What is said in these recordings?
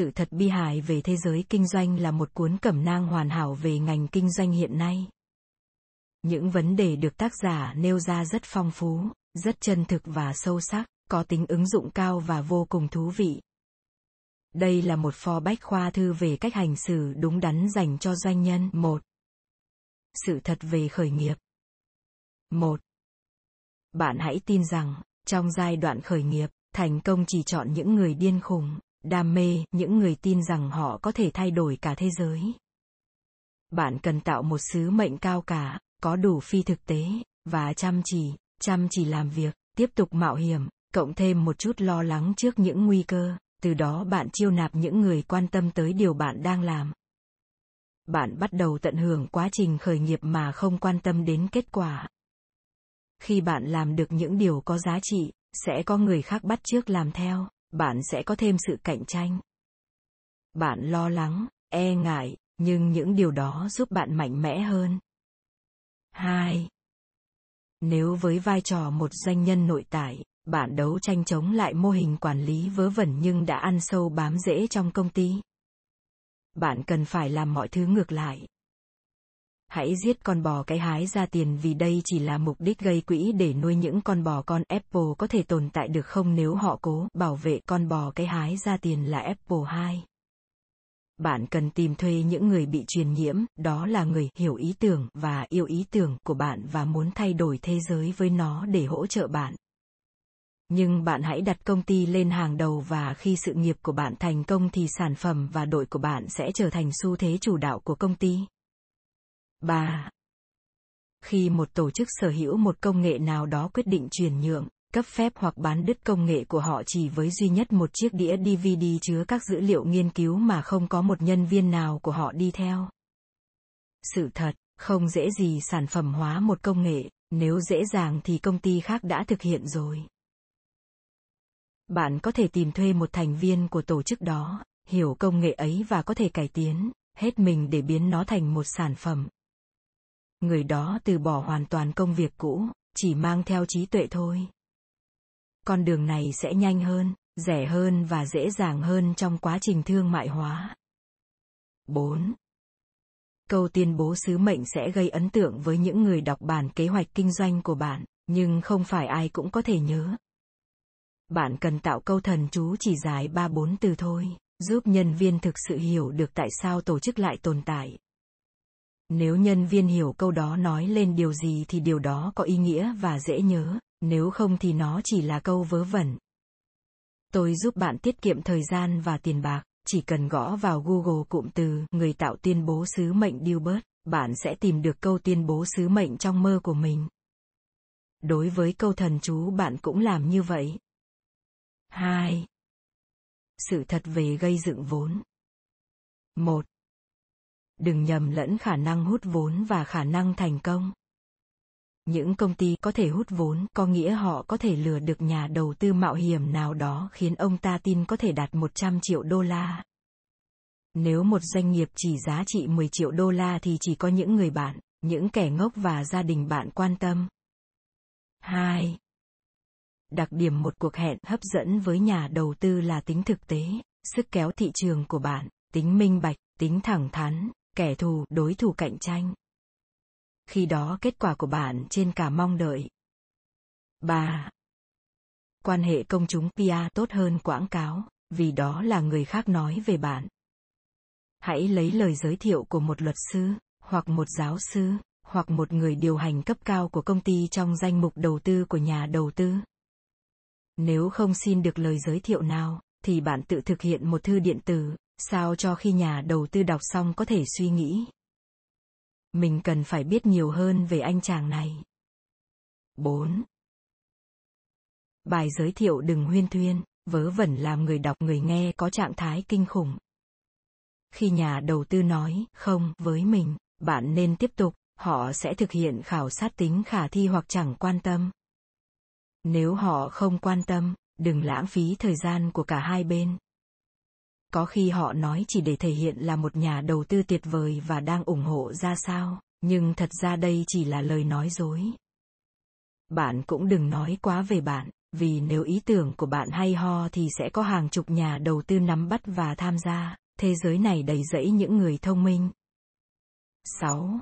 Sự thật bi hài về thế giới kinh doanh là một cuốn cẩm nang hoàn hảo về ngành kinh doanh hiện nay. Những vấn đề được tác giả nêu ra rất phong phú, rất chân thực và sâu sắc, có tính ứng dụng cao và vô cùng thú vị. Đây là một pho bách khoa thư về cách hành xử đúng đắn dành cho doanh nhân. một Sự thật về khởi nghiệp. một Bạn hãy tin rằng, trong giai đoạn khởi nghiệp, thành công chỉ chọn những người điên khùng, đam mê, những người tin rằng họ có thể thay đổi cả thế giới. Bạn cần tạo một sứ mệnh cao cả, có đủ phi thực tế, và chăm chỉ, chăm chỉ làm việc, tiếp tục mạo hiểm, cộng thêm một chút lo lắng trước những nguy cơ, từ đó bạn chiêu nạp những người quan tâm tới điều bạn đang làm. Bạn bắt đầu tận hưởng quá trình khởi nghiệp mà không quan tâm đến kết quả. Khi bạn làm được những điều có giá trị, sẽ có người khác bắt chước làm theo, bạn sẽ có thêm sự cạnh tranh. Bạn lo lắng, e ngại, nhưng những điều đó giúp bạn mạnh mẽ hơn. 2. Nếu với vai trò một doanh nhân nội tại, bạn đấu tranh chống lại mô hình quản lý vớ vẩn nhưng đã ăn sâu bám rễ trong công ty. Bạn cần phải làm mọi thứ ngược lại. Hãy giết con bò cái hái ra tiền vì đây chỉ là mục đích gây quỹ để nuôi những con bò con Apple có thể tồn tại được không nếu họ cố bảo vệ con bò cái hái ra tiền là Apple 2 bạn cần tìm thuê những người bị truyền nhiễm, đó là người hiểu ý tưởng và yêu ý tưởng của bạn và muốn thay đổi thế giới với nó để hỗ trợ bạn. Nhưng bạn hãy đặt công ty lên hàng đầu và khi sự nghiệp của bạn thành công thì sản phẩm và đội của bạn sẽ trở thành xu thế chủ đạo của công ty. 3. Khi một tổ chức sở hữu một công nghệ nào đó quyết định chuyển nhượng, cấp phép hoặc bán đứt công nghệ của họ chỉ với duy nhất một chiếc đĩa DVD chứa các dữ liệu nghiên cứu mà không có một nhân viên nào của họ đi theo. Sự thật, không dễ gì sản phẩm hóa một công nghệ, nếu dễ dàng thì công ty khác đã thực hiện rồi. Bạn có thể tìm thuê một thành viên của tổ chức đó, hiểu công nghệ ấy và có thể cải tiến, hết mình để biến nó thành một sản phẩm. Người đó từ bỏ hoàn toàn công việc cũ, chỉ mang theo trí tuệ thôi con đường này sẽ nhanh hơn, rẻ hơn và dễ dàng hơn trong quá trình thương mại hóa. 4. Câu tuyên bố sứ mệnh sẽ gây ấn tượng với những người đọc bản kế hoạch kinh doanh của bạn, nhưng không phải ai cũng có thể nhớ. Bạn cần tạo câu thần chú chỉ dài 3-4 từ thôi, giúp nhân viên thực sự hiểu được tại sao tổ chức lại tồn tại. Nếu nhân viên hiểu câu đó nói lên điều gì thì điều đó có ý nghĩa và dễ nhớ, nếu không thì nó chỉ là câu vớ vẩn. Tôi giúp bạn tiết kiệm thời gian và tiền bạc, chỉ cần gõ vào Google cụm từ người tạo tuyên bố sứ mệnh Dilbert, bạn sẽ tìm được câu tuyên bố sứ mệnh trong mơ của mình. Đối với câu thần chú bạn cũng làm như vậy. 2. Sự thật về gây dựng vốn. 1. Đừng nhầm lẫn khả năng hút vốn và khả năng thành công. Những công ty có thể hút vốn có nghĩa họ có thể lừa được nhà đầu tư mạo hiểm nào đó khiến ông ta tin có thể đạt 100 triệu đô la. Nếu một doanh nghiệp chỉ giá trị 10 triệu đô la thì chỉ có những người bạn, những kẻ ngốc và gia đình bạn quan tâm. 2. Đặc điểm một cuộc hẹn hấp dẫn với nhà đầu tư là tính thực tế, sức kéo thị trường của bạn, tính minh bạch, tính thẳng thắn, kẻ thù, đối thủ cạnh tranh khi đó kết quả của bạn trên cả mong đợi. 3. Quan hệ công chúng PR tốt hơn quảng cáo, vì đó là người khác nói về bạn. Hãy lấy lời giới thiệu của một luật sư, hoặc một giáo sư, hoặc một người điều hành cấp cao của công ty trong danh mục đầu tư của nhà đầu tư. Nếu không xin được lời giới thiệu nào, thì bạn tự thực hiện một thư điện tử, sao cho khi nhà đầu tư đọc xong có thể suy nghĩ, mình cần phải biết nhiều hơn về anh chàng này. 4. Bài giới thiệu đừng huyên thuyên, vớ vẩn làm người đọc người nghe có trạng thái kinh khủng. Khi nhà đầu tư nói không với mình, bạn nên tiếp tục, họ sẽ thực hiện khảo sát tính khả thi hoặc chẳng quan tâm. Nếu họ không quan tâm, đừng lãng phí thời gian của cả hai bên có khi họ nói chỉ để thể hiện là một nhà đầu tư tuyệt vời và đang ủng hộ ra sao nhưng thật ra đây chỉ là lời nói dối bạn cũng đừng nói quá về bạn Vì nếu ý tưởng của bạn hay ho thì sẽ có hàng chục nhà đầu tư nắm bắt và tham gia, thế giới này đầy rẫy những người thông minh. 6.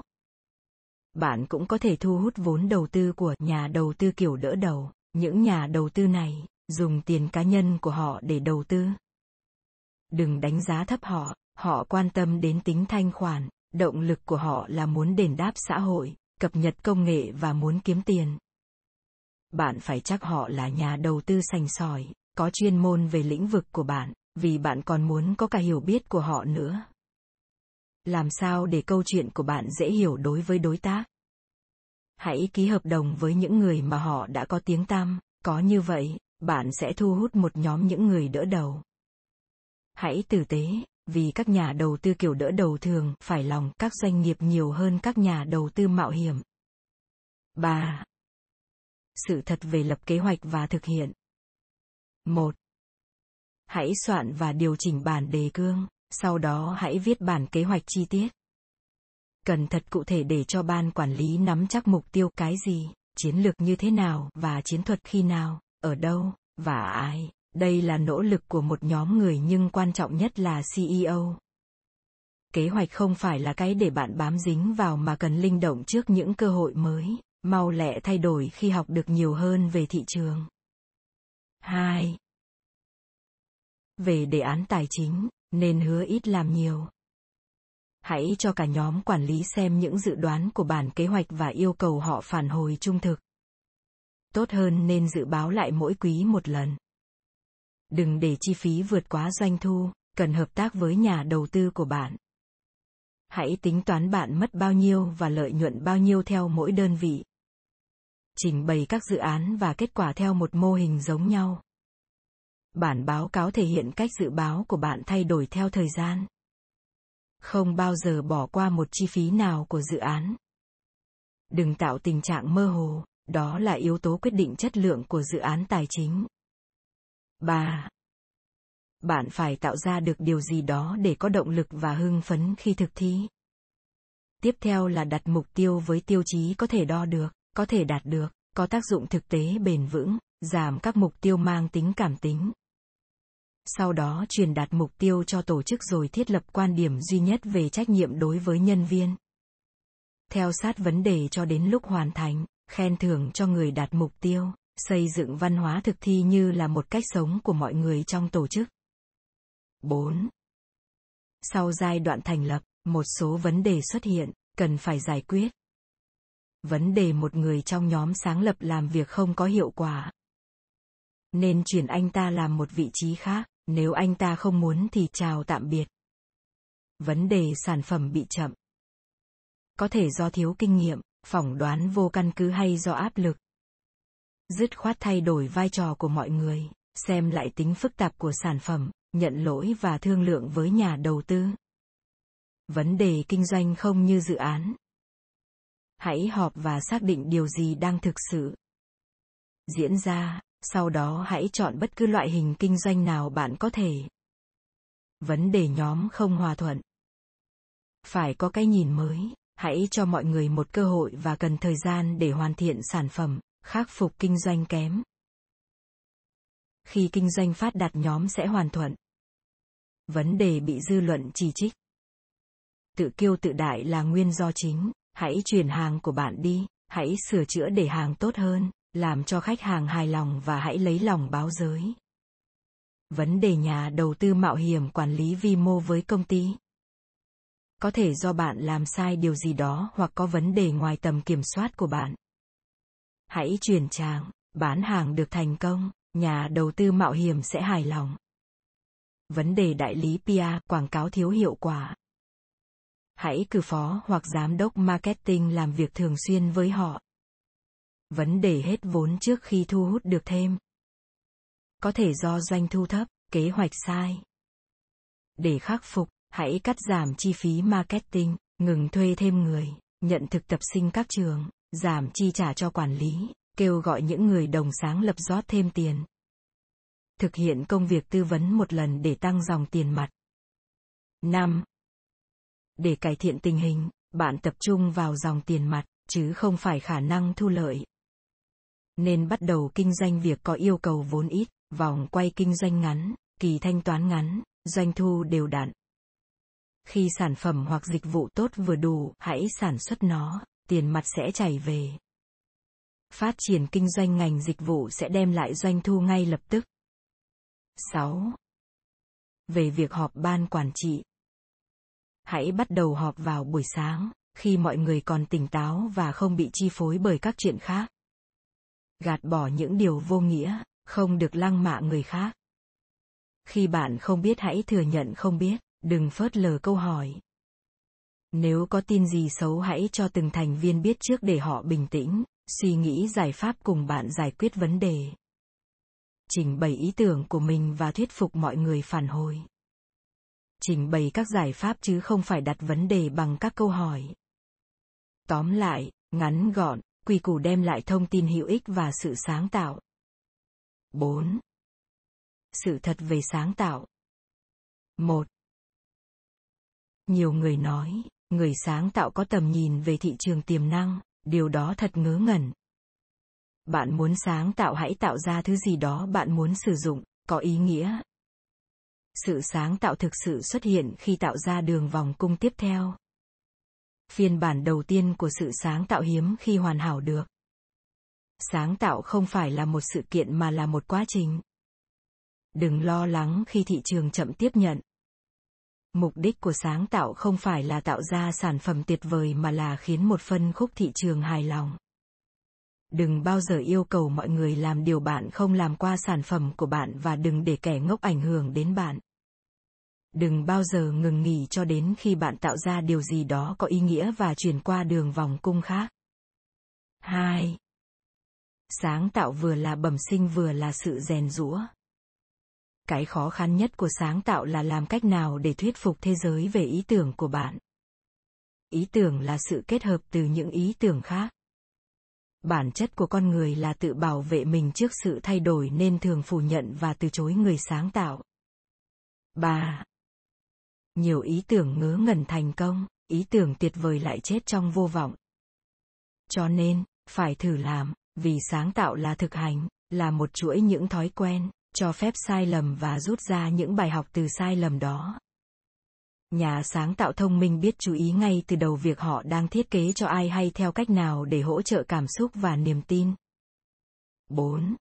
Bạn cũng có thể thu hút vốn đầu tư của nhà đầu tư kiểu đỡ đầu. Những nhà đầu tư này dùng tiền cá nhân của họ để đầu tư. Đừng đánh giá thấp họ, họ quan tâm đến tính thanh khoản, động lực của họ là muốn đền đáp xã hội, cập nhật công nghệ và muốn kiếm tiền. Bạn phải chắc họ là nhà đầu tư sành sỏi, có chuyên môn về lĩnh vực của bạn, vì bạn còn muốn có cả hiểu biết của họ nữa. Làm sao để câu chuyện của bạn dễ hiểu đối với đối tác? Hãy ký hợp đồng với những người mà họ đã có tiếng tăm, có như vậy, bạn sẽ thu hút một nhóm những người đỡ đầu. Hãy tử tế, vì các nhà đầu tư kiểu đỡ đầu thường phải lòng các doanh nghiệp nhiều hơn các nhà đầu tư mạo hiểm. 3. Sự thật về lập kế hoạch và thực hiện. 1. Hãy soạn và điều chỉnh bản đề cương, sau đó hãy viết bản kế hoạch chi tiết. Cần thật cụ thể để cho ban quản lý nắm chắc mục tiêu cái gì, chiến lược như thế nào và chiến thuật khi nào, ở đâu, và ai. Đây là nỗ lực của một nhóm người nhưng quan trọng nhất là CEO. Kế hoạch không phải là cái để bạn bám dính vào mà cần linh động trước những cơ hội mới, mau lẹ thay đổi khi học được nhiều hơn về thị trường. 2. Về đề án tài chính, nên hứa ít làm nhiều. Hãy cho cả nhóm quản lý xem những dự đoán của bản kế hoạch và yêu cầu họ phản hồi trung thực. Tốt hơn nên dự báo lại mỗi quý một lần. Đừng để chi phí vượt quá doanh thu, cần hợp tác với nhà đầu tư của bạn. Hãy tính toán bạn mất bao nhiêu và lợi nhuận bao nhiêu theo mỗi đơn vị. Trình bày các dự án và kết quả theo một mô hình giống nhau. Bản báo cáo thể hiện cách dự báo của bạn thay đổi theo thời gian. Không bao giờ bỏ qua một chi phí nào của dự án. Đừng tạo tình trạng mơ hồ, đó là yếu tố quyết định chất lượng của dự án tài chính. 3. Bạn phải tạo ra được điều gì đó để có động lực và hưng phấn khi thực thi. Tiếp theo là đặt mục tiêu với tiêu chí có thể đo được, có thể đạt được, có tác dụng thực tế bền vững, giảm các mục tiêu mang tính cảm tính. Sau đó truyền đạt mục tiêu cho tổ chức rồi thiết lập quan điểm duy nhất về trách nhiệm đối với nhân viên. Theo sát vấn đề cho đến lúc hoàn thành, khen thưởng cho người đạt mục tiêu xây dựng văn hóa thực thi như là một cách sống của mọi người trong tổ chức. 4. Sau giai đoạn thành lập, một số vấn đề xuất hiện, cần phải giải quyết. Vấn đề một người trong nhóm sáng lập làm việc không có hiệu quả. Nên chuyển anh ta làm một vị trí khác, nếu anh ta không muốn thì chào tạm biệt. Vấn đề sản phẩm bị chậm. Có thể do thiếu kinh nghiệm, phỏng đoán vô căn cứ hay do áp lực dứt khoát thay đổi vai trò của mọi người, xem lại tính phức tạp của sản phẩm, nhận lỗi và thương lượng với nhà đầu tư. Vấn đề kinh doanh không như dự án. Hãy họp và xác định điều gì đang thực sự diễn ra, sau đó hãy chọn bất cứ loại hình kinh doanh nào bạn có thể. Vấn đề nhóm không hòa thuận. Phải có cái nhìn mới, hãy cho mọi người một cơ hội và cần thời gian để hoàn thiện sản phẩm khắc phục kinh doanh kém. Khi kinh doanh phát đạt nhóm sẽ hoàn thuận. Vấn đề bị dư luận chỉ trích. Tự kiêu tự đại là nguyên do chính, hãy chuyển hàng của bạn đi, hãy sửa chữa để hàng tốt hơn, làm cho khách hàng hài lòng và hãy lấy lòng báo giới. Vấn đề nhà đầu tư mạo hiểm quản lý vi mô với công ty. Có thể do bạn làm sai điều gì đó hoặc có vấn đề ngoài tầm kiểm soát của bạn. Hãy chuyển trạng bán hàng được thành công, nhà đầu tư mạo hiểm sẽ hài lòng. Vấn đề đại lý PR, quảng cáo thiếu hiệu quả. Hãy cử phó hoặc giám đốc marketing làm việc thường xuyên với họ. Vấn đề hết vốn trước khi thu hút được thêm. Có thể do doanh thu thấp, kế hoạch sai. Để khắc phục, hãy cắt giảm chi phí marketing, ngừng thuê thêm người, nhận thực tập sinh các trường giảm chi trả cho quản lý, kêu gọi những người đồng sáng lập rót thêm tiền. Thực hiện công việc tư vấn một lần để tăng dòng tiền mặt. 5. Để cải thiện tình hình, bạn tập trung vào dòng tiền mặt, chứ không phải khả năng thu lợi. Nên bắt đầu kinh doanh việc có yêu cầu vốn ít, vòng quay kinh doanh ngắn, kỳ thanh toán ngắn, doanh thu đều đặn. Khi sản phẩm hoặc dịch vụ tốt vừa đủ, hãy sản xuất nó, tiền mặt sẽ chảy về. Phát triển kinh doanh ngành dịch vụ sẽ đem lại doanh thu ngay lập tức. 6. Về việc họp ban quản trị. Hãy bắt đầu họp vào buổi sáng, khi mọi người còn tỉnh táo và không bị chi phối bởi các chuyện khác. Gạt bỏ những điều vô nghĩa, không được lăng mạ người khác. Khi bạn không biết hãy thừa nhận không biết, đừng phớt lờ câu hỏi. Nếu có tin gì xấu hãy cho từng thành viên biết trước để họ bình tĩnh, suy nghĩ giải pháp cùng bạn giải quyết vấn đề. Trình bày ý tưởng của mình và thuyết phục mọi người phản hồi. Trình bày các giải pháp chứ không phải đặt vấn đề bằng các câu hỏi. Tóm lại, ngắn gọn, quy củ đem lại thông tin hữu ích và sự sáng tạo. 4. Sự thật về sáng tạo. 1. Nhiều người nói, người sáng tạo có tầm nhìn về thị trường tiềm năng, điều đó thật ngớ ngẩn. Bạn muốn sáng tạo hãy tạo ra thứ gì đó bạn muốn sử dụng, có ý nghĩa. Sự sáng tạo thực sự xuất hiện khi tạo ra đường vòng cung tiếp theo. Phiên bản đầu tiên của sự sáng tạo hiếm khi hoàn hảo được. Sáng tạo không phải là một sự kiện mà là một quá trình. Đừng lo lắng khi thị trường chậm tiếp nhận mục đích của sáng tạo không phải là tạo ra sản phẩm tuyệt vời mà là khiến một phân khúc thị trường hài lòng. Đừng bao giờ yêu cầu mọi người làm điều bạn không làm qua sản phẩm của bạn và đừng để kẻ ngốc ảnh hưởng đến bạn. Đừng bao giờ ngừng nghỉ cho đến khi bạn tạo ra điều gì đó có ý nghĩa và chuyển qua đường vòng cung khác. 2. Sáng tạo vừa là bẩm sinh vừa là sự rèn rũa cái khó khăn nhất của sáng tạo là làm cách nào để thuyết phục thế giới về ý tưởng của bạn ý tưởng là sự kết hợp từ những ý tưởng khác bản chất của con người là tự bảo vệ mình trước sự thay đổi nên thường phủ nhận và từ chối người sáng tạo ba. Nhiều ý tưởng ngớ ngẩn thành công, ý tưởng tuyệt vời lại chết trong vô vọng. Cho nên, phải thử làm, vì sáng tạo là thực hành, là một chuỗi những thói quen, cho phép sai lầm và rút ra những bài học từ sai lầm đó nhà sáng tạo thông minh biết chú ý ngay từ đầu việc họ đang thiết kế cho ai hay theo cách nào để hỗ trợ cảm xúc và niềm tin 4.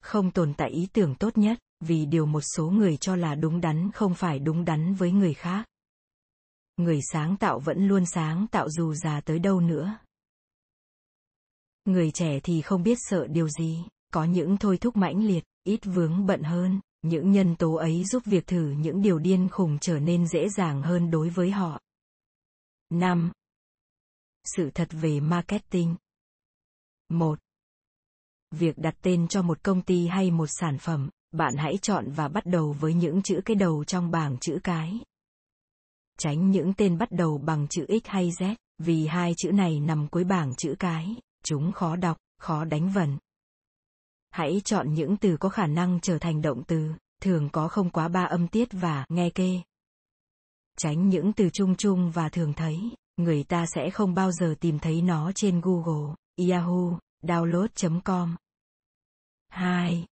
Không tồn tại ý tưởng tốt nhất, vì điều một số người cho là đúng đắn không phải đúng đắn với người khác. Người sáng tạo vẫn luôn sáng tạo dù già tới đâu nữa. Người trẻ thì không biết sợ điều gì, có những thôi thúc mãnh liệt, ít vướng bận hơn, những nhân tố ấy giúp việc thử những điều điên khùng trở nên dễ dàng hơn đối với họ. 5. Sự thật về marketing. 1. Việc đặt tên cho một công ty hay một sản phẩm, bạn hãy chọn và bắt đầu với những chữ cái đầu trong bảng chữ cái. Tránh những tên bắt đầu bằng chữ X hay Z, vì hai chữ này nằm cuối bảng chữ cái, chúng khó đọc, khó đánh vần, Hãy chọn những từ có khả năng trở thành động từ, thường có không quá ba âm tiết và nghe kê. Tránh những từ chung chung và thường thấy, người ta sẽ không bao giờ tìm thấy nó trên Google, Yahoo, download.com. 2.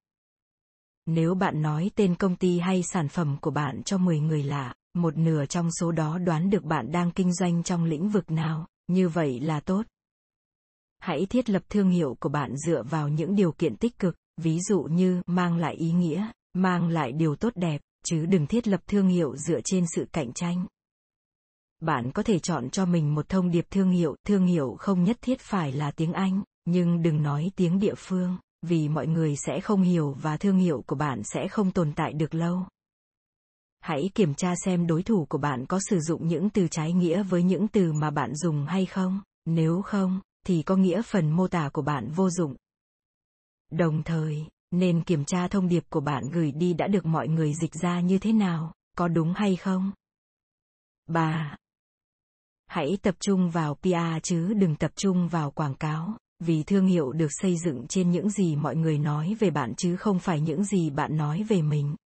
Nếu bạn nói tên công ty hay sản phẩm của bạn cho 10 người lạ, một nửa trong số đó đoán được bạn đang kinh doanh trong lĩnh vực nào, như vậy là tốt hãy thiết lập thương hiệu của bạn dựa vào những điều kiện tích cực, ví dụ như mang lại ý nghĩa, mang lại điều tốt đẹp, chứ đừng thiết lập thương hiệu dựa trên sự cạnh tranh. Bạn có thể chọn cho mình một thông điệp thương hiệu thương hiệu không nhất thiết phải là tiếng anh, nhưng đừng nói tiếng địa phương, vì mọi người sẽ không hiểu và thương hiệu của bạn sẽ không tồn tại được lâu. Hãy kiểm tra xem đối thủ của bạn có sử dụng những từ trái nghĩa với những từ mà bạn dùng hay không, nếu không thì có nghĩa phần mô tả của bạn vô dụng. Đồng thời, nên kiểm tra thông điệp của bạn gửi đi đã được mọi người dịch ra như thế nào, có đúng hay không? 3. Hãy tập trung vào PR chứ đừng tập trung vào quảng cáo, vì thương hiệu được xây dựng trên những gì mọi người nói về bạn chứ không phải những gì bạn nói về mình.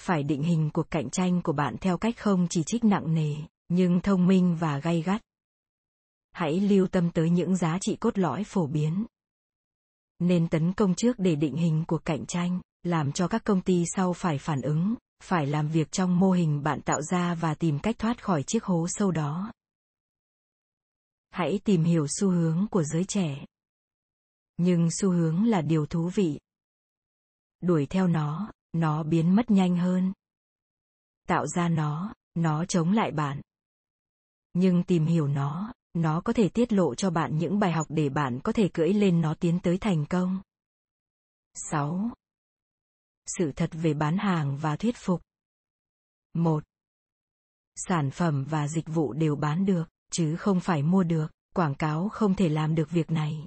Phải định hình cuộc cạnh tranh của bạn theo cách không chỉ trích nặng nề, nhưng thông minh và gay gắt hãy lưu tâm tới những giá trị cốt lõi phổ biến Nên tấn công trước để định hình cuộc cạnh tranh, làm cho các công ty sau phải phản ứng, phải làm việc trong mô hình bạn tạo ra và tìm cách thoát khỏi chiếc hố sâu đó. Hãy tìm hiểu xu hướng của giới trẻ. Nhưng xu hướng là điều thú vị. Đuổi theo nó, nó biến mất nhanh hơn. Tạo ra nó, nó chống lại bạn. Nhưng tìm hiểu nó, nó có thể tiết lộ cho bạn những bài học để bạn có thể cưỡi lên nó tiến tới thành công. 6. Sự thật về bán hàng và thuyết phục. 1. Sản phẩm và dịch vụ đều bán được, chứ không phải mua được, quảng cáo không thể làm được việc này.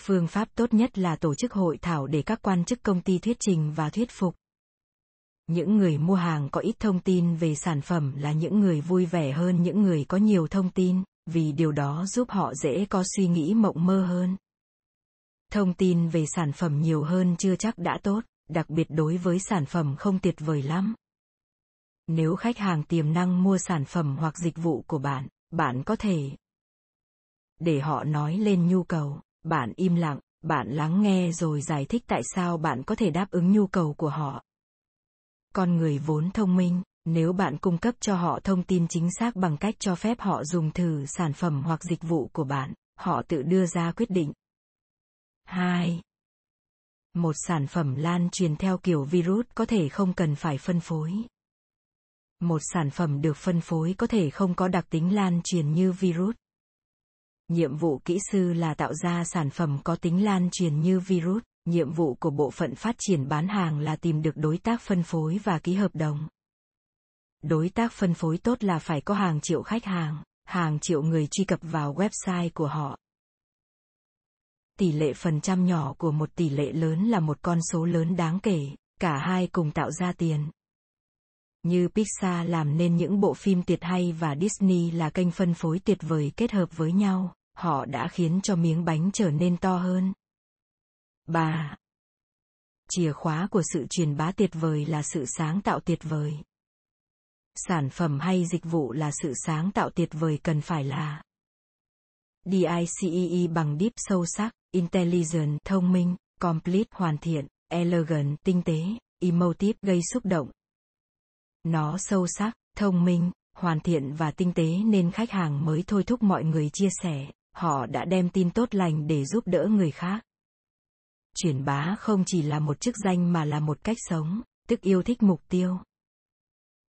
Phương pháp tốt nhất là tổ chức hội thảo để các quan chức công ty thuyết trình và thuyết phục. Những người mua hàng có ít thông tin về sản phẩm là những người vui vẻ hơn những người có nhiều thông tin, vì điều đó giúp họ dễ có suy nghĩ mộng mơ hơn. Thông tin về sản phẩm nhiều hơn chưa chắc đã tốt, đặc biệt đối với sản phẩm không tuyệt vời lắm. Nếu khách hàng tiềm năng mua sản phẩm hoặc dịch vụ của bạn, bạn có thể để họ nói lên nhu cầu, bạn im lặng, bạn lắng nghe rồi giải thích tại sao bạn có thể đáp ứng nhu cầu của họ. Con người vốn thông minh, nếu bạn cung cấp cho họ thông tin chính xác bằng cách cho phép họ dùng thử sản phẩm hoặc dịch vụ của bạn, họ tự đưa ra quyết định. 2. Một sản phẩm lan truyền theo kiểu virus có thể không cần phải phân phối. Một sản phẩm được phân phối có thể không có đặc tính lan truyền như virus. Nhiệm vụ kỹ sư là tạo ra sản phẩm có tính lan truyền như virus, nhiệm vụ của bộ phận phát triển bán hàng là tìm được đối tác phân phối và ký hợp đồng. Đối tác phân phối tốt là phải có hàng triệu khách hàng, hàng triệu người truy cập vào website của họ. Tỷ lệ phần trăm nhỏ của một tỷ lệ lớn là một con số lớn đáng kể, cả hai cùng tạo ra tiền. Như Pixar làm nên những bộ phim tuyệt hay và Disney là kênh phân phối tuyệt vời kết hợp với nhau, họ đã khiến cho miếng bánh trở nên to hơn. Bà Chìa khóa của sự truyền bá tuyệt vời là sự sáng tạo tuyệt vời. Sản phẩm hay dịch vụ là sự sáng tạo tuyệt vời cần phải là DICEE bằng deep sâu sắc, intelligent thông minh, complete hoàn thiện, elegant tinh tế, emotive gây xúc động, nó sâu sắc, thông minh, hoàn thiện và tinh tế nên khách hàng mới thôi thúc mọi người chia sẻ, họ đã đem tin tốt lành để giúp đỡ người khác. Truyền bá không chỉ là một chức danh mà là một cách sống, tức yêu thích mục tiêu.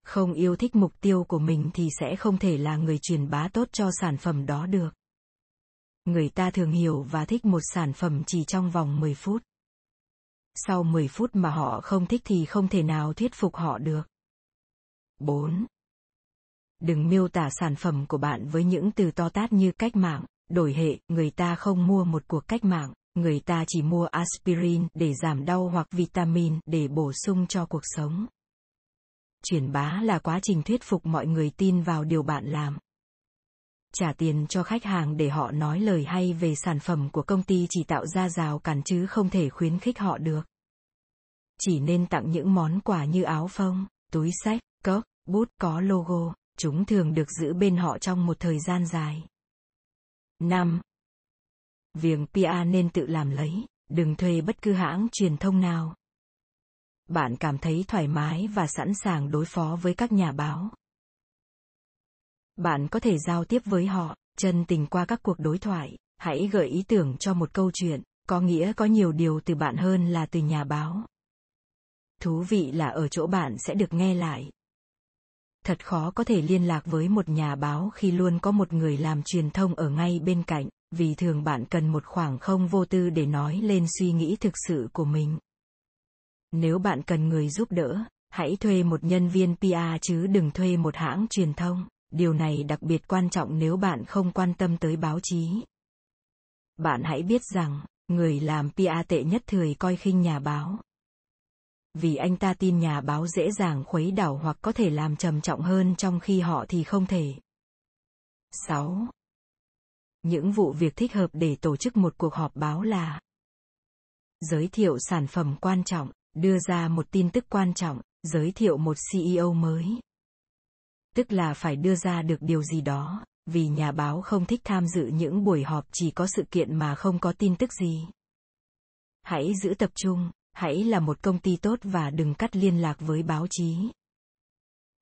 Không yêu thích mục tiêu của mình thì sẽ không thể là người truyền bá tốt cho sản phẩm đó được. Người ta thường hiểu và thích một sản phẩm chỉ trong vòng 10 phút. Sau 10 phút mà họ không thích thì không thể nào thuyết phục họ được. 4. Đừng miêu tả sản phẩm của bạn với những từ to tát như cách mạng, đổi hệ, người ta không mua một cuộc cách mạng, người ta chỉ mua aspirin để giảm đau hoặc vitamin để bổ sung cho cuộc sống. Truyền bá là quá trình thuyết phục mọi người tin vào điều bạn làm. Trả tiền cho khách hàng để họ nói lời hay về sản phẩm của công ty chỉ tạo ra rào cản chứ không thể khuyến khích họ được. Chỉ nên tặng những món quà như áo phông, túi sách, cốc, bút có logo, chúng thường được giữ bên họ trong một thời gian dài. 5. Việc PR nên tự làm lấy, đừng thuê bất cứ hãng truyền thông nào. Bạn cảm thấy thoải mái và sẵn sàng đối phó với các nhà báo. Bạn có thể giao tiếp với họ, chân tình qua các cuộc đối thoại, hãy gợi ý tưởng cho một câu chuyện, có nghĩa có nhiều điều từ bạn hơn là từ nhà báo. Thú vị là ở chỗ bạn sẽ được nghe lại, thật khó có thể liên lạc với một nhà báo khi luôn có một người làm truyền thông ở ngay bên cạnh vì thường bạn cần một khoảng không vô tư để nói lên suy nghĩ thực sự của mình nếu bạn cần người giúp đỡ hãy thuê một nhân viên pr chứ đừng thuê một hãng truyền thông điều này đặc biệt quan trọng nếu bạn không quan tâm tới báo chí bạn hãy biết rằng người làm pr tệ nhất thời coi khinh nhà báo vì anh ta tin nhà báo dễ dàng khuấy đảo hoặc có thể làm trầm trọng hơn trong khi họ thì không thể. 6. Những vụ việc thích hợp để tổ chức một cuộc họp báo là giới thiệu sản phẩm quan trọng, đưa ra một tin tức quan trọng, giới thiệu một CEO mới. Tức là phải đưa ra được điều gì đó, vì nhà báo không thích tham dự những buổi họp chỉ có sự kiện mà không có tin tức gì. Hãy giữ tập trung, hãy là một công ty tốt và đừng cắt liên lạc với báo chí.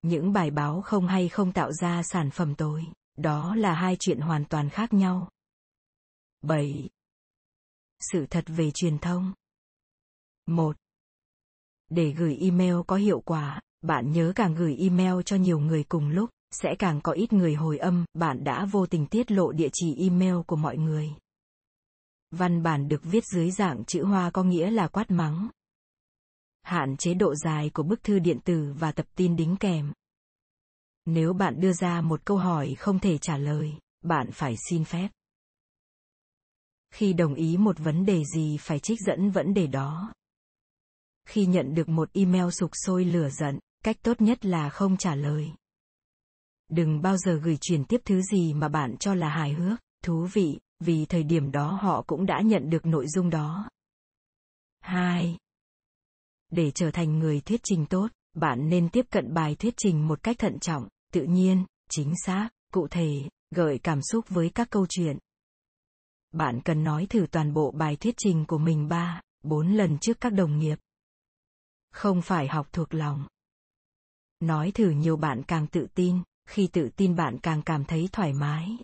Những bài báo không hay không tạo ra sản phẩm tồi, đó là hai chuyện hoàn toàn khác nhau. 7. Sự thật về truyền thông 1. Để gửi email có hiệu quả, bạn nhớ càng gửi email cho nhiều người cùng lúc, sẽ càng có ít người hồi âm, bạn đã vô tình tiết lộ địa chỉ email của mọi người. Văn bản được viết dưới dạng chữ hoa có nghĩa là quát mắng. Hạn chế độ dài của bức thư điện tử và tập tin đính kèm. Nếu bạn đưa ra một câu hỏi không thể trả lời, bạn phải xin phép. Khi đồng ý một vấn đề gì phải trích dẫn vấn đề đó. Khi nhận được một email sục sôi lửa giận, cách tốt nhất là không trả lời. Đừng bao giờ gửi truyền tiếp thứ gì mà bạn cho là hài hước, thú vị, vì thời điểm đó họ cũng đã nhận được nội dung đó. 2. Để trở thành người thuyết trình tốt, bạn nên tiếp cận bài thuyết trình một cách thận trọng, tự nhiên, chính xác, cụ thể, gợi cảm xúc với các câu chuyện. Bạn cần nói thử toàn bộ bài thuyết trình của mình 3, 4 lần trước các đồng nghiệp. Không phải học thuộc lòng. Nói thử nhiều bạn càng tự tin, khi tự tin bạn càng cảm thấy thoải mái.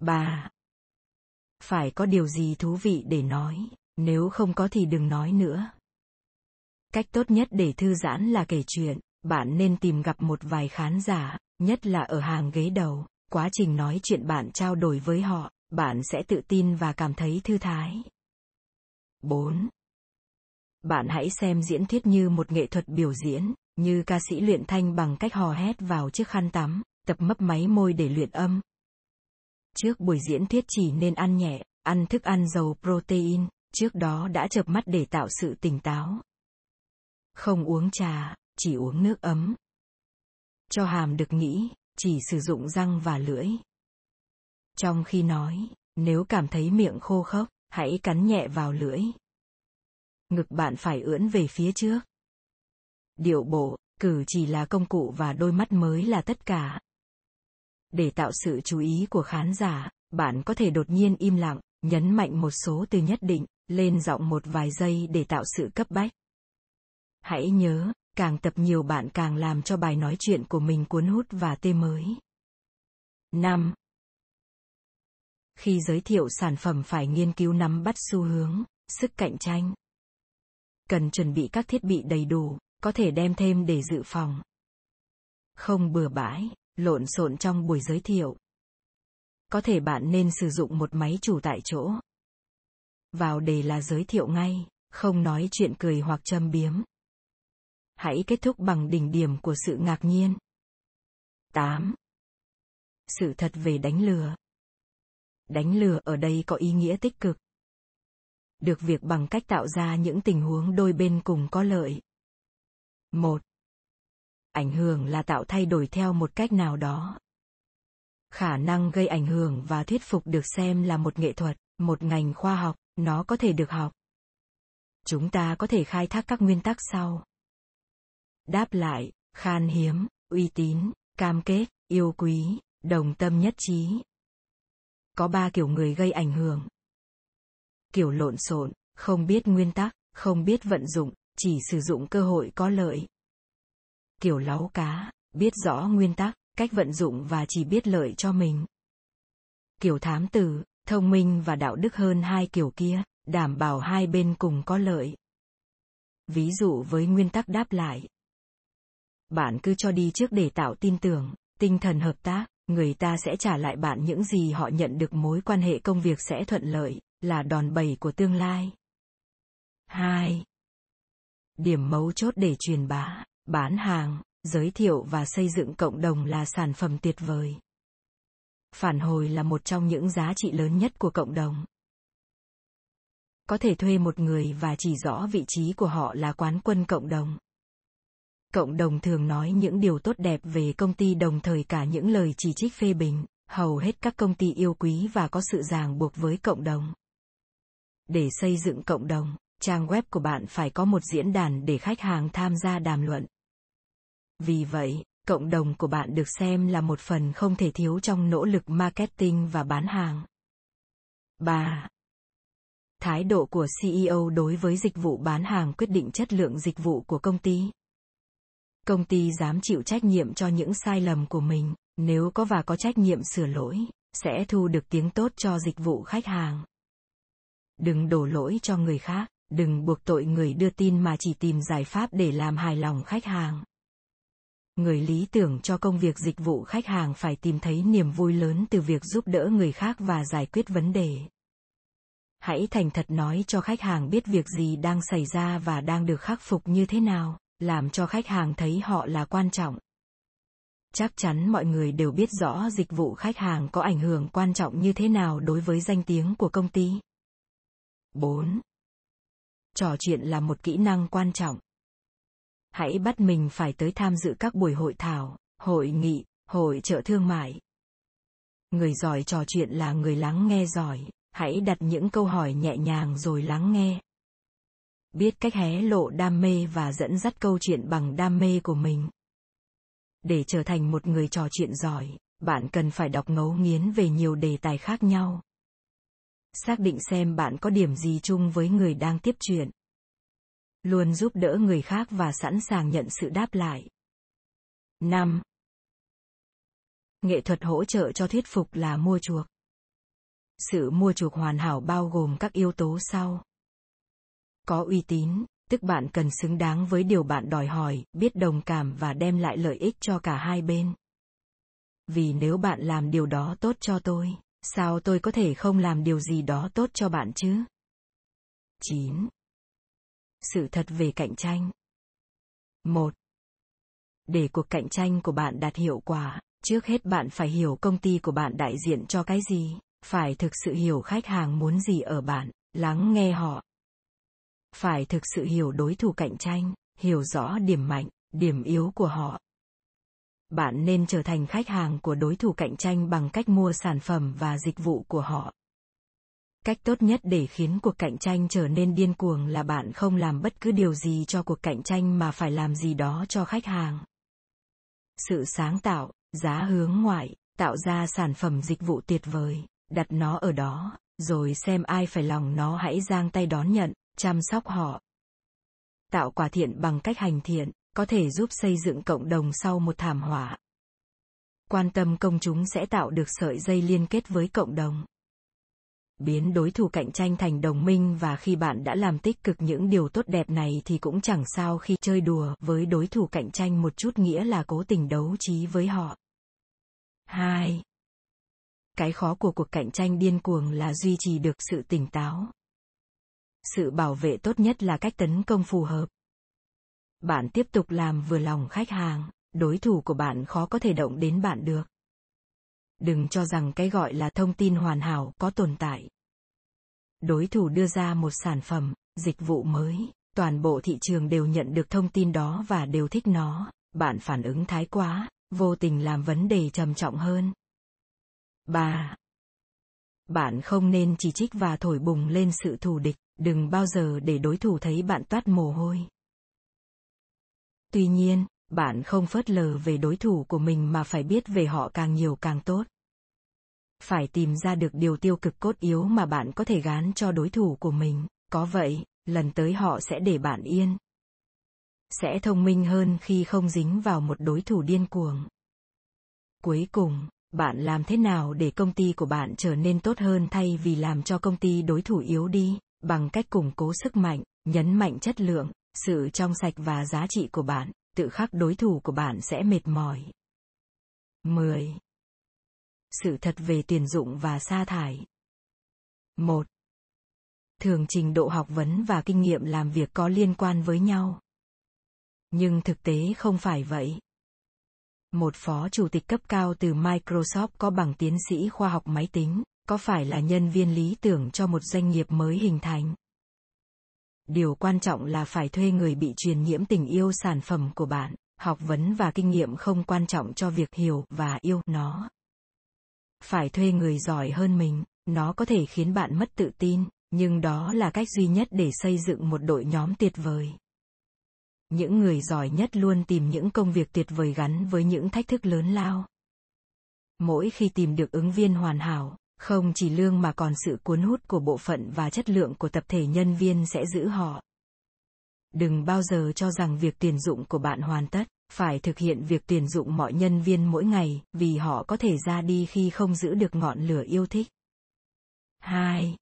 3. Phải có điều gì thú vị để nói, nếu không có thì đừng nói nữa. Cách tốt nhất để thư giãn là kể chuyện, bạn nên tìm gặp một vài khán giả, nhất là ở hàng ghế đầu, quá trình nói chuyện bạn trao đổi với họ, bạn sẽ tự tin và cảm thấy thư thái. 4. Bạn hãy xem diễn thuyết như một nghệ thuật biểu diễn, như ca sĩ luyện thanh bằng cách hò hét vào chiếc khăn tắm, tập mấp máy môi để luyện âm. Trước buổi diễn thuyết chỉ nên ăn nhẹ, ăn thức ăn giàu protein, trước đó đã chợp mắt để tạo sự tỉnh táo. Không uống trà, chỉ uống nước ấm. Cho hàm được nghĩ, chỉ sử dụng răng và lưỡi. Trong khi nói, nếu cảm thấy miệng khô khốc, hãy cắn nhẹ vào lưỡi. Ngực bạn phải ưỡn về phía trước. Điệu bộ, cử chỉ là công cụ và đôi mắt mới là tất cả. Để tạo sự chú ý của khán giả, bạn có thể đột nhiên im lặng, nhấn mạnh một số từ nhất định, lên giọng một vài giây để tạo sự cấp bách. Hãy nhớ, càng tập nhiều bạn càng làm cho bài nói chuyện của mình cuốn hút và tê mới. 5. Khi giới thiệu sản phẩm phải nghiên cứu nắm bắt xu hướng, sức cạnh tranh. Cần chuẩn bị các thiết bị đầy đủ, có thể đem thêm để dự phòng. Không bừa bãi, lộn xộn trong buổi giới thiệu. Có thể bạn nên sử dụng một máy chủ tại chỗ. Vào đề là giới thiệu ngay, không nói chuyện cười hoặc châm biếm. Hãy kết thúc bằng đỉnh điểm của sự ngạc nhiên. 8. Sự thật về đánh lừa. Đánh lừa ở đây có ý nghĩa tích cực. Được việc bằng cách tạo ra những tình huống đôi bên cùng có lợi. 1. Ảnh hưởng là tạo thay đổi theo một cách nào đó. Khả năng gây ảnh hưởng và thuyết phục được xem là một nghệ thuật, một ngành khoa học, nó có thể được học. Chúng ta có thể khai thác các nguyên tắc sau. Đáp lại, khan hiếm, uy tín, cam kết, yêu quý, đồng tâm nhất trí. Có ba kiểu người gây ảnh hưởng. Kiểu lộn xộn, không biết nguyên tắc, không biết vận dụng, chỉ sử dụng cơ hội có lợi. Kiểu láu cá, biết rõ nguyên tắc, cách vận dụng và chỉ biết lợi cho mình. Kiểu thám tử, thông minh và đạo đức hơn hai kiểu kia, đảm bảo hai bên cùng có lợi. Ví dụ với nguyên tắc đáp lại. Bạn cứ cho đi trước để tạo tin tưởng, tinh thần hợp tác, người ta sẽ trả lại bạn những gì họ nhận được mối quan hệ công việc sẽ thuận lợi, là đòn bẩy của tương lai. 2. Điểm mấu chốt để truyền bá, bán hàng, giới thiệu và xây dựng cộng đồng là sản phẩm tuyệt vời. Phản hồi là một trong những giá trị lớn nhất của cộng đồng. Có thể thuê một người và chỉ rõ vị trí của họ là quán quân cộng đồng. Cộng đồng thường nói những điều tốt đẹp về công ty đồng thời cả những lời chỉ trích phê bình, hầu hết các công ty yêu quý và có sự ràng buộc với cộng đồng. Để xây dựng cộng đồng, trang web của bạn phải có một diễn đàn để khách hàng tham gia đàm luận. Vì vậy, cộng đồng của bạn được xem là một phần không thể thiếu trong nỗ lực marketing và bán hàng. 3. thái độ của ceo đối với dịch vụ bán hàng quyết định chất lượng dịch vụ của công ty công ty dám chịu trách nhiệm cho những sai lầm của mình nếu có và có trách nhiệm sửa lỗi sẽ thu được tiếng tốt cho dịch vụ khách hàng đừng đổ lỗi cho người khác, đừng buộc tội người đưa tin mà chỉ tìm giải pháp để làm hài lòng khách hàng. Người lý tưởng cho công việc dịch vụ khách hàng phải tìm thấy niềm vui lớn từ việc giúp đỡ người khác và giải quyết vấn đề. Hãy thành thật nói cho khách hàng biết việc gì đang xảy ra và đang được khắc phục như thế nào, làm cho khách hàng thấy họ là quan trọng. Chắc chắn mọi người đều biết rõ dịch vụ khách hàng có ảnh hưởng quan trọng như thế nào đối với danh tiếng của công ty. 4. Trò chuyện là một kỹ năng quan trọng. Hãy bắt mình phải tới tham dự các buổi hội thảo, hội nghị, hội trợ thương mại. Người giỏi trò chuyện là người lắng nghe giỏi, hãy đặt những câu hỏi nhẹ nhàng rồi lắng nghe. Biết cách hé lộ đam mê và dẫn dắt câu chuyện bằng đam mê của mình. Để trở thành một người trò chuyện giỏi, bạn cần phải đọc ngấu nghiến về nhiều đề tài khác nhau xác định xem bạn có điểm gì chung với người đang tiếp chuyện luôn giúp đỡ người khác và sẵn sàng nhận sự đáp lại 5. Nghệ thuật hỗ trợ cho thuyết phục là mua chuộc. Sự mua chuộc hoàn hảo bao gồm các yếu tố sau. Có uy tín, tức bạn cần xứng đáng với điều bạn đòi hỏi, biết đồng cảm và đem lại lợi ích cho cả hai bên. Vì nếu bạn làm điều đó tốt cho tôi, Sao tôi có thể không làm điều gì đó tốt cho bạn chứ? 9. Sự thật về cạnh tranh. 1. Để cuộc cạnh tranh của bạn đạt hiệu quả, trước hết bạn phải hiểu công ty của bạn đại diện cho cái gì, phải thực sự hiểu khách hàng muốn gì ở bạn, lắng nghe họ. Phải thực sự hiểu đối thủ cạnh tranh, hiểu rõ điểm mạnh, điểm yếu của họ, bạn nên trở thành khách hàng của đối thủ cạnh tranh bằng cách mua sản phẩm và dịch vụ của họ. Cách tốt nhất để khiến cuộc cạnh tranh trở nên điên cuồng là bạn không làm bất cứ điều gì cho cuộc cạnh tranh mà phải làm gì đó cho khách hàng. Sự sáng tạo, giá hướng ngoại, tạo ra sản phẩm dịch vụ tuyệt vời, đặt nó ở đó, rồi xem ai phải lòng nó hãy giang tay đón nhận, chăm sóc họ. Tạo quả thiện bằng cách hành thiện có thể giúp xây dựng cộng đồng sau một thảm họa. Quan tâm công chúng sẽ tạo được sợi dây liên kết với cộng đồng. Biến đối thủ cạnh tranh thành đồng minh và khi bạn đã làm tích cực những điều tốt đẹp này thì cũng chẳng sao khi chơi đùa với đối thủ cạnh tranh một chút nghĩa là cố tình đấu trí với họ. 2. Cái khó của cuộc cạnh tranh điên cuồng là duy trì được sự tỉnh táo. Sự bảo vệ tốt nhất là cách tấn công phù hợp bạn tiếp tục làm vừa lòng khách hàng, đối thủ của bạn khó có thể động đến bạn được. Đừng cho rằng cái gọi là thông tin hoàn hảo có tồn tại. Đối thủ đưa ra một sản phẩm, dịch vụ mới, toàn bộ thị trường đều nhận được thông tin đó và đều thích nó, bạn phản ứng thái quá, vô tình làm vấn đề trầm trọng hơn. 3. Bạn không nên chỉ trích và thổi bùng lên sự thù địch, đừng bao giờ để đối thủ thấy bạn toát mồ hôi. Tuy nhiên, bạn không phớt lờ về đối thủ của mình mà phải biết về họ càng nhiều càng tốt. Phải tìm ra được điều tiêu cực cốt yếu mà bạn có thể gán cho đối thủ của mình, có vậy, lần tới họ sẽ để bạn yên. Sẽ thông minh hơn khi không dính vào một đối thủ điên cuồng. Cuối cùng, bạn làm thế nào để công ty của bạn trở nên tốt hơn thay vì làm cho công ty đối thủ yếu đi, bằng cách củng cố sức mạnh, nhấn mạnh chất lượng, sự trong sạch và giá trị của bạn, tự khắc đối thủ của bạn sẽ mệt mỏi. 10. Sự thật về tuyển dụng và sa thải. 1. Thường trình độ học vấn và kinh nghiệm làm việc có liên quan với nhau. Nhưng thực tế không phải vậy. Một phó chủ tịch cấp cao từ Microsoft có bằng tiến sĩ khoa học máy tính, có phải là nhân viên lý tưởng cho một doanh nghiệp mới hình thành? Điều quan trọng là phải thuê người bị truyền nhiễm tình yêu sản phẩm của bạn, học vấn và kinh nghiệm không quan trọng cho việc hiểu và yêu nó. Phải thuê người giỏi hơn mình, nó có thể khiến bạn mất tự tin, nhưng đó là cách duy nhất để xây dựng một đội nhóm tuyệt vời. Những người giỏi nhất luôn tìm những công việc tuyệt vời gắn với những thách thức lớn lao. Mỗi khi tìm được ứng viên hoàn hảo không chỉ lương mà còn sự cuốn hút của bộ phận và chất lượng của tập thể nhân viên sẽ giữ họ. Đừng bao giờ cho rằng việc tuyển dụng của bạn hoàn tất, phải thực hiện việc tuyển dụng mọi nhân viên mỗi ngày, vì họ có thể ra đi khi không giữ được ngọn lửa yêu thích. 2.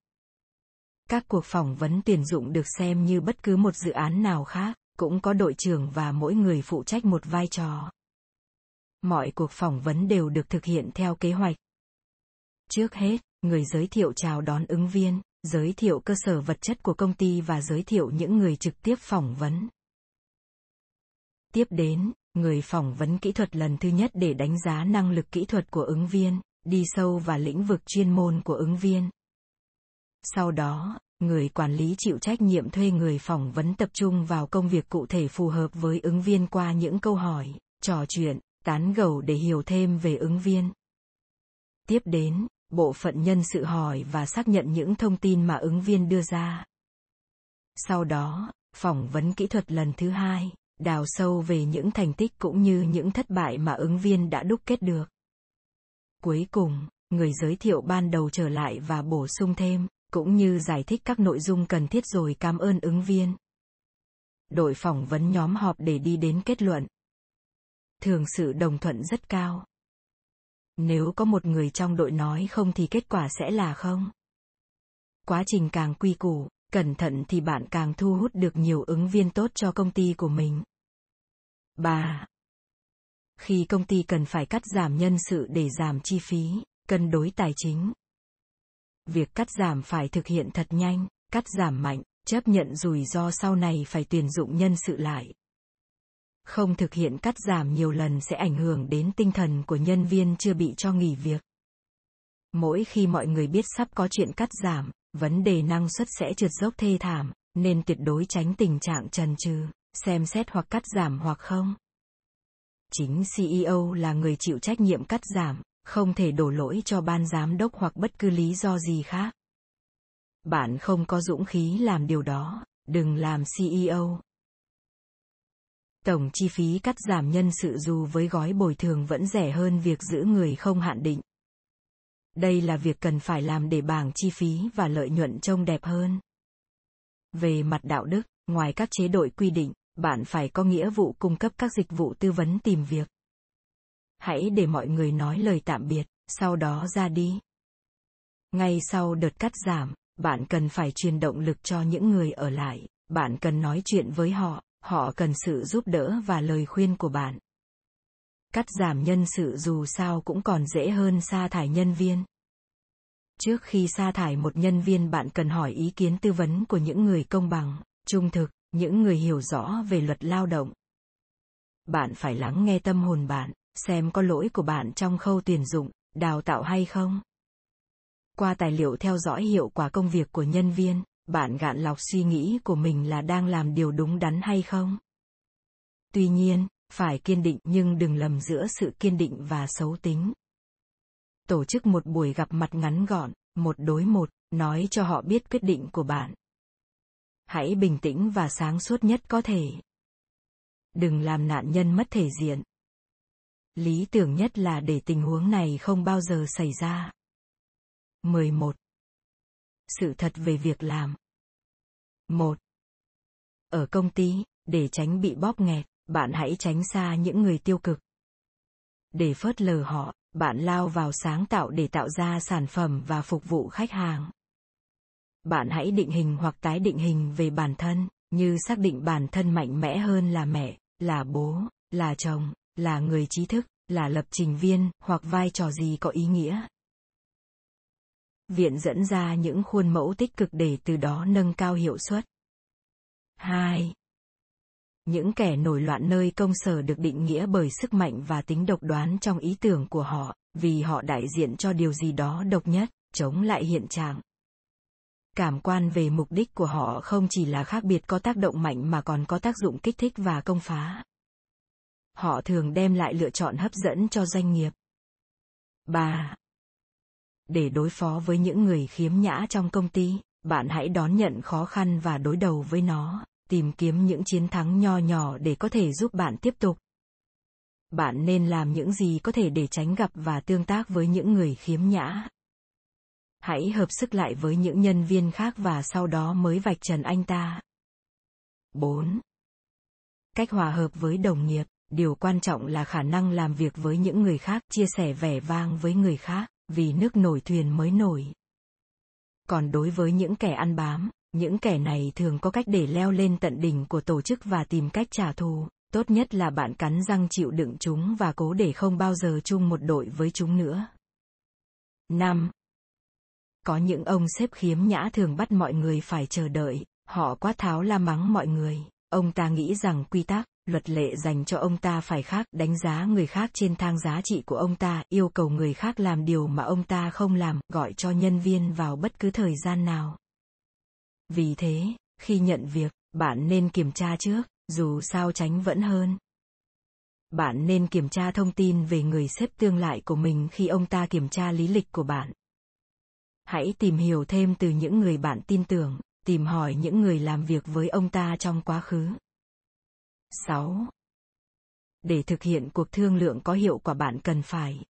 Các cuộc phỏng vấn tuyển dụng được xem như bất cứ một dự án nào khác, cũng có đội trưởng và mỗi người phụ trách một vai trò. Mọi cuộc phỏng vấn đều được thực hiện theo kế hoạch. Trước hết, người giới thiệu chào đón ứng viên, giới thiệu cơ sở vật chất của công ty và giới thiệu những người trực tiếp phỏng vấn. Tiếp đến, người phỏng vấn kỹ thuật lần thứ nhất để đánh giá năng lực kỹ thuật của ứng viên, đi sâu vào lĩnh vực chuyên môn của ứng viên. Sau đó, người quản lý chịu trách nhiệm thuê người phỏng vấn tập trung vào công việc cụ thể phù hợp với ứng viên qua những câu hỏi, trò chuyện, tán gẫu để hiểu thêm về ứng viên. Tiếp đến, bộ phận nhân sự hỏi và xác nhận những thông tin mà ứng viên đưa ra. Sau đó, phỏng vấn kỹ thuật lần thứ hai, đào sâu về những thành tích cũng như những thất bại mà ứng viên đã đúc kết được. Cuối cùng, người giới thiệu ban đầu trở lại và bổ sung thêm, cũng như giải thích các nội dung cần thiết rồi cảm ơn ứng viên. Đội phỏng vấn nhóm họp để đi đến kết luận. Thường sự đồng thuận rất cao. Nếu có một người trong đội nói không thì kết quả sẽ là không. Quá trình càng quy củ, cẩn thận thì bạn càng thu hút được nhiều ứng viên tốt cho công ty của mình. 3. Khi công ty cần phải cắt giảm nhân sự để giảm chi phí, cân đối tài chính. Việc cắt giảm phải thực hiện thật nhanh, cắt giảm mạnh, chấp nhận rủi ro sau này phải tuyển dụng nhân sự lại. Không thực hiện cắt giảm nhiều lần sẽ ảnh hưởng đến tinh thần của nhân viên chưa bị cho nghỉ việc. Mỗi khi mọi người biết sắp có chuyện cắt giảm, vấn đề năng suất sẽ trượt dốc thê thảm, nên tuyệt đối tránh tình trạng trần trừ, xem xét hoặc cắt giảm hoặc không. Chính CEO là người chịu trách nhiệm cắt giảm, không thể đổ lỗi cho ban giám đốc hoặc bất cứ lý do gì khác. Bạn không có dũng khí làm điều đó, đừng làm CEO. Tổng chi phí cắt giảm nhân sự dù với gói bồi thường vẫn rẻ hơn việc giữ người không hạn định. Đây là việc cần phải làm để bảng chi phí và lợi nhuận trông đẹp hơn. Về mặt đạo đức, ngoài các chế độ quy định, bạn phải có nghĩa vụ cung cấp các dịch vụ tư vấn tìm việc. Hãy để mọi người nói lời tạm biệt, sau đó ra đi. Ngay sau đợt cắt giảm, bạn cần phải truyền động lực cho những người ở lại, bạn cần nói chuyện với họ, họ cần sự giúp đỡ và lời khuyên của bạn. Cắt giảm nhân sự dù sao cũng còn dễ hơn sa thải nhân viên. Trước khi sa thải một nhân viên bạn cần hỏi ý kiến tư vấn của những người công bằng, trung thực, những người hiểu rõ về luật lao động. Bạn phải lắng nghe tâm hồn bạn, xem có lỗi của bạn trong khâu tuyển dụng, đào tạo hay không. Qua tài liệu theo dõi hiệu quả công việc của nhân viên, bạn gạn lọc suy nghĩ của mình là đang làm điều đúng đắn hay không. Tuy nhiên, phải kiên định nhưng đừng lầm giữa sự kiên định và xấu tính. Tổ chức một buổi gặp mặt ngắn gọn, một đối một, nói cho họ biết quyết định của bạn. Hãy bình tĩnh và sáng suốt nhất có thể. Đừng làm nạn nhân mất thể diện. Lý tưởng nhất là để tình huống này không bao giờ xảy ra. 11. Sự thật về việc làm. 1. Ở công ty, để tránh bị bóp nghẹt, bạn hãy tránh xa những người tiêu cực. Để phớt lờ họ, bạn lao vào sáng tạo để tạo ra sản phẩm và phục vụ khách hàng. Bạn hãy định hình hoặc tái định hình về bản thân, như xác định bản thân mạnh mẽ hơn là mẹ, là bố, là chồng, là người trí thức, là lập trình viên, hoặc vai trò gì có ý nghĩa. Viện dẫn ra những khuôn mẫu tích cực để từ đó nâng cao hiệu suất. 2. Những kẻ nổi loạn nơi công sở được định nghĩa bởi sức mạnh và tính độc đoán trong ý tưởng của họ, vì họ đại diện cho điều gì đó độc nhất, chống lại hiện trạng. Cảm quan về mục đích của họ không chỉ là khác biệt có tác động mạnh mà còn có tác dụng kích thích và công phá. Họ thường đem lại lựa chọn hấp dẫn cho doanh nghiệp. 3. Để đối phó với những người khiếm nhã trong công ty, bạn hãy đón nhận khó khăn và đối đầu với nó. Tìm kiếm những chiến thắng nho nhỏ để có thể giúp bạn tiếp tục. Bạn nên làm những gì có thể để tránh gặp và tương tác với những người khiếm nhã. Hãy hợp sức lại với những nhân viên khác và sau đó mới vạch trần anh ta. 4. Cách hòa hợp với đồng nghiệp, điều quan trọng là khả năng làm việc với những người khác, chia sẻ vẻ vang với người khác, vì nước nổi thuyền mới nổi. Còn đối với những kẻ ăn bám, những kẻ này thường có cách để leo lên tận đỉnh của tổ chức và tìm cách trả thù, tốt nhất là bạn cắn răng chịu đựng chúng và cố để không bao giờ chung một đội với chúng nữa. 5. Có những ông xếp khiếm nhã thường bắt mọi người phải chờ đợi, họ quát tháo la mắng mọi người, ông ta nghĩ rằng quy tắc, luật lệ dành cho ông ta phải khác, đánh giá người khác trên thang giá trị của ông ta, yêu cầu người khác làm điều mà ông ta không làm, gọi cho nhân viên vào bất cứ thời gian nào. Vì thế, khi nhận việc, bạn nên kiểm tra trước, dù sao tránh vẫn hơn. Bạn nên kiểm tra thông tin về người xếp tương lại của mình khi ông ta kiểm tra lý lịch của bạn. Hãy tìm hiểu thêm từ những người bạn tin tưởng, tìm hỏi những người làm việc với ông ta trong quá khứ. 6. Để thực hiện cuộc thương lượng có hiệu quả bạn cần phải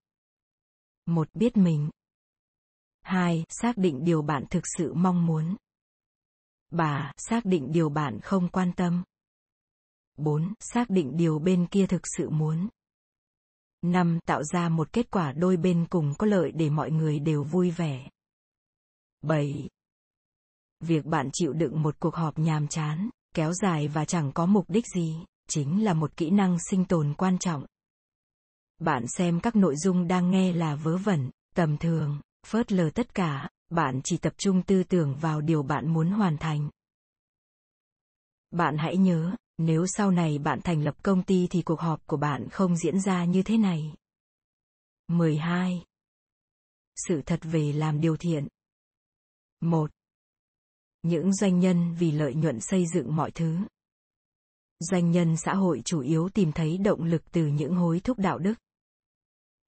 một Biết mình 2. Xác định điều bạn thực sự mong muốn. 3. Xác định điều bạn không quan tâm. 4. Xác định điều bên kia thực sự muốn. 5. Tạo ra một kết quả đôi bên cùng có lợi để mọi người đều vui vẻ. 7. Việc bạn chịu đựng một cuộc họp nhàm chán, kéo dài và chẳng có mục đích gì, chính là một kỹ năng sinh tồn quan trọng. Bạn xem các nội dung đang nghe là vớ vẩn, tầm thường, phớt lờ tất cả, bạn chỉ tập trung tư tưởng vào điều bạn muốn hoàn thành. Bạn hãy nhớ, nếu sau này bạn thành lập công ty thì cuộc họp của bạn không diễn ra như thế này. 12. Sự thật về làm điều thiện. 1. Những doanh nhân vì lợi nhuận xây dựng mọi thứ. Doanh nhân xã hội chủ yếu tìm thấy động lực từ những hối thúc đạo đức.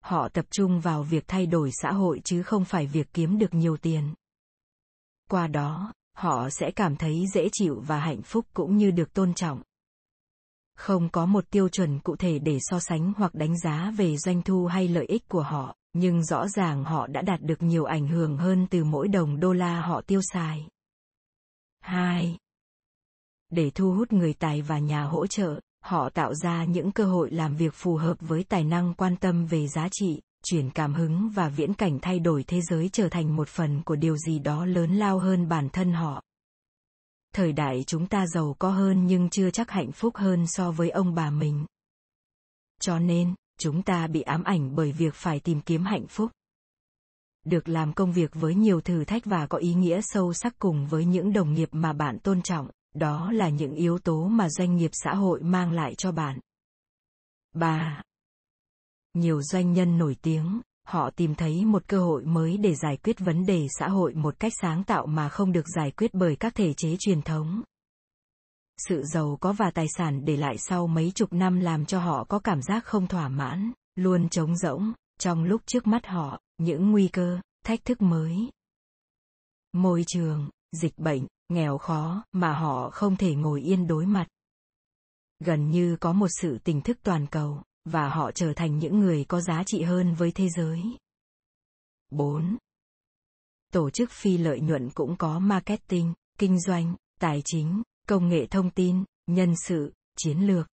Họ tập trung vào việc thay đổi xã hội chứ không phải việc kiếm được nhiều tiền. Qua đó, họ sẽ cảm thấy dễ chịu và hạnh phúc cũng như được tôn trọng. Không có một tiêu chuẩn cụ thể để so sánh hoặc đánh giá về doanh thu hay lợi ích của họ, nhưng rõ ràng họ đã đạt được nhiều ảnh hưởng hơn từ mỗi đồng đô la họ tiêu xài. 2. Để thu hút người tài và nhà hỗ trợ, họ tạo ra những cơ hội làm việc phù hợp với tài năng quan tâm về giá trị, truyền cảm hứng và viễn cảnh thay đổi thế giới trở thành một phần của điều gì đó lớn lao hơn bản thân họ. Thời đại chúng ta giàu có hơn nhưng chưa chắc hạnh phúc hơn so với ông bà mình. Cho nên, chúng ta bị ám ảnh bởi việc phải tìm kiếm hạnh phúc được làm công việc với nhiều thử thách và có ý nghĩa sâu sắc cùng với những đồng nghiệp mà bạn tôn trọng đó là những yếu tố mà doanh nghiệp xã hội mang lại cho bạn. 3 nhiều doanh nhân nổi tiếng, họ tìm thấy một cơ hội mới để giải quyết vấn đề xã hội một cách sáng tạo mà không được giải quyết bởi các thể chế truyền thống. Sự giàu có và tài sản để lại sau mấy chục năm làm cho họ có cảm giác không thỏa mãn, luôn trống rỗng, trong lúc trước mắt họ, những nguy cơ, thách thức mới. Môi trường dịch bệnh nghèo khó mà họ không thể ngồi yên đối mặt gần như có một sự tỉnh thức toàn cầu và họ trở thành những người có giá trị hơn với thế giới 4. Tổ chức phi lợi nhuận cũng có marketing, kinh doanh, tài chính, công nghệ thông tin, nhân sự, chiến lược.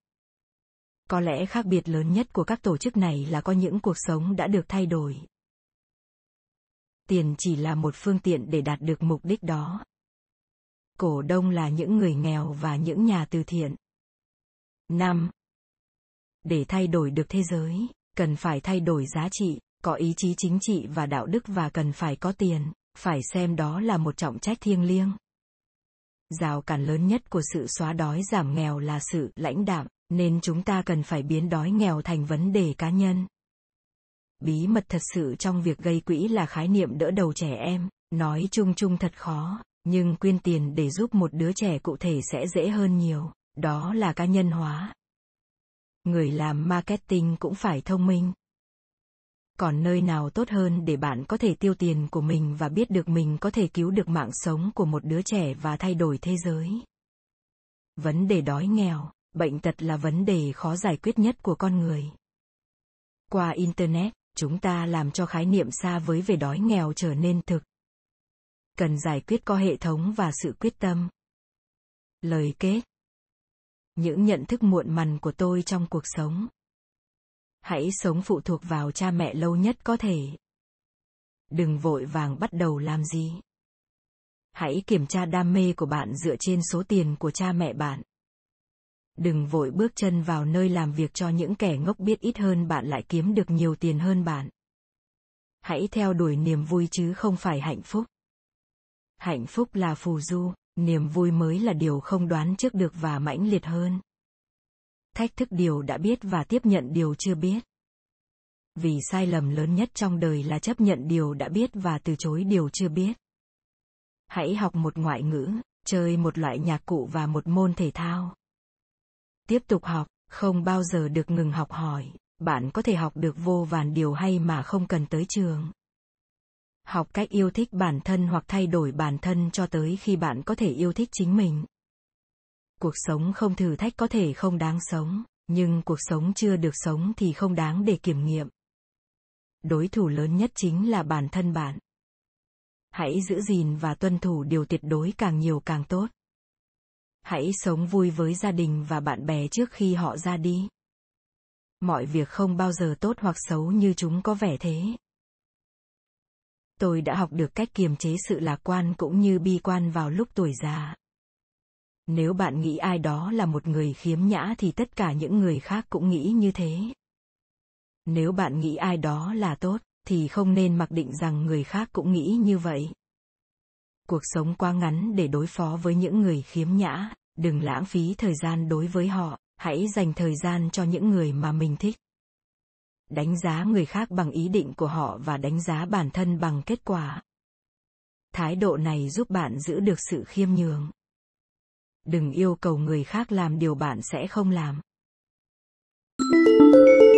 Có lẽ khác biệt lớn nhất của các tổ chức này là có những cuộc sống đã được thay đổi. Tiền chỉ là một phương tiện để đạt được mục đích đó. Cổ đông là những người nghèo và những nhà từ thiện. 5. Để thay đổi được thế giới, cần phải thay đổi giá trị, có ý chí chính trị và đạo đức và cần phải có tiền, phải xem đó là một trọng trách thiêng liêng. Rào cản lớn nhất của sự xóa đói giảm nghèo là sự lãnh đạm, nên chúng ta cần phải biến đói nghèo thành vấn đề cá nhân. Bí mật thật sự trong việc gây quỹ là khái niệm đỡ đầu trẻ em, nói chung chung thật khó, nhưng quyên tiền để giúp một đứa trẻ cụ thể sẽ dễ hơn nhiều, đó là cá nhân hóa. Người làm marketing cũng phải thông minh. Còn nơi nào tốt hơn để bạn có thể tiêu tiền của mình và biết được mình có thể cứu được mạng sống của một đứa trẻ và thay đổi thế giới. Vấn đề đói nghèo, bệnh tật là vấn đề khó giải quyết nhất của con người. Qua internet, chúng ta làm cho khái niệm xa với về đói nghèo trở nên thực cần giải quyết có hệ thống và sự quyết tâm. Lời kết. Những nhận thức muộn mằn của tôi trong cuộc sống. Hãy sống phụ thuộc vào cha mẹ lâu nhất có thể. Đừng vội vàng bắt đầu làm gì. Hãy kiểm tra đam mê của bạn dựa trên số tiền của cha mẹ bạn. Đừng vội bước chân vào nơi làm việc cho những kẻ ngốc biết ít hơn bạn lại kiếm được nhiều tiền hơn bạn. Hãy theo đuổi niềm vui chứ không phải hạnh phúc hạnh phúc là phù du, niềm vui mới là điều không đoán trước được và mãnh liệt hơn. Thách thức điều đã biết và tiếp nhận điều chưa biết. Vì sai lầm lớn nhất trong đời là chấp nhận điều đã biết và từ chối điều chưa biết. Hãy học một ngoại ngữ, chơi một loại nhạc cụ và một môn thể thao. Tiếp tục học, không bao giờ được ngừng học hỏi, bạn có thể học được vô vàn điều hay mà không cần tới trường học cách yêu thích bản thân hoặc thay đổi bản thân cho tới khi bạn có thể yêu thích chính mình. Cuộc sống không thử thách có thể không đáng sống, nhưng cuộc sống chưa được sống thì không đáng để kiểm nghiệm. Đối thủ lớn nhất chính là bản thân bạn. Hãy giữ gìn và tuân thủ điều tuyệt đối càng nhiều càng tốt. Hãy sống vui với gia đình và bạn bè trước khi họ ra đi. Mọi việc không bao giờ tốt hoặc xấu như chúng có vẻ thế tôi đã học được cách kiềm chế sự lạc quan cũng như bi quan vào lúc tuổi già. Nếu bạn nghĩ ai đó là một người khiếm nhã thì tất cả những người khác cũng nghĩ như thế. Nếu bạn nghĩ ai đó là tốt, thì không nên mặc định rằng người khác cũng nghĩ như vậy. Cuộc sống quá ngắn để đối phó với những người khiếm nhã, đừng lãng phí thời gian đối với họ, hãy dành thời gian cho những người mà mình thích đánh giá người khác bằng ý định của họ và đánh giá bản thân bằng kết quả. Thái độ này giúp bạn giữ được sự khiêm nhường. Đừng yêu cầu người khác làm điều bạn sẽ không làm. thank you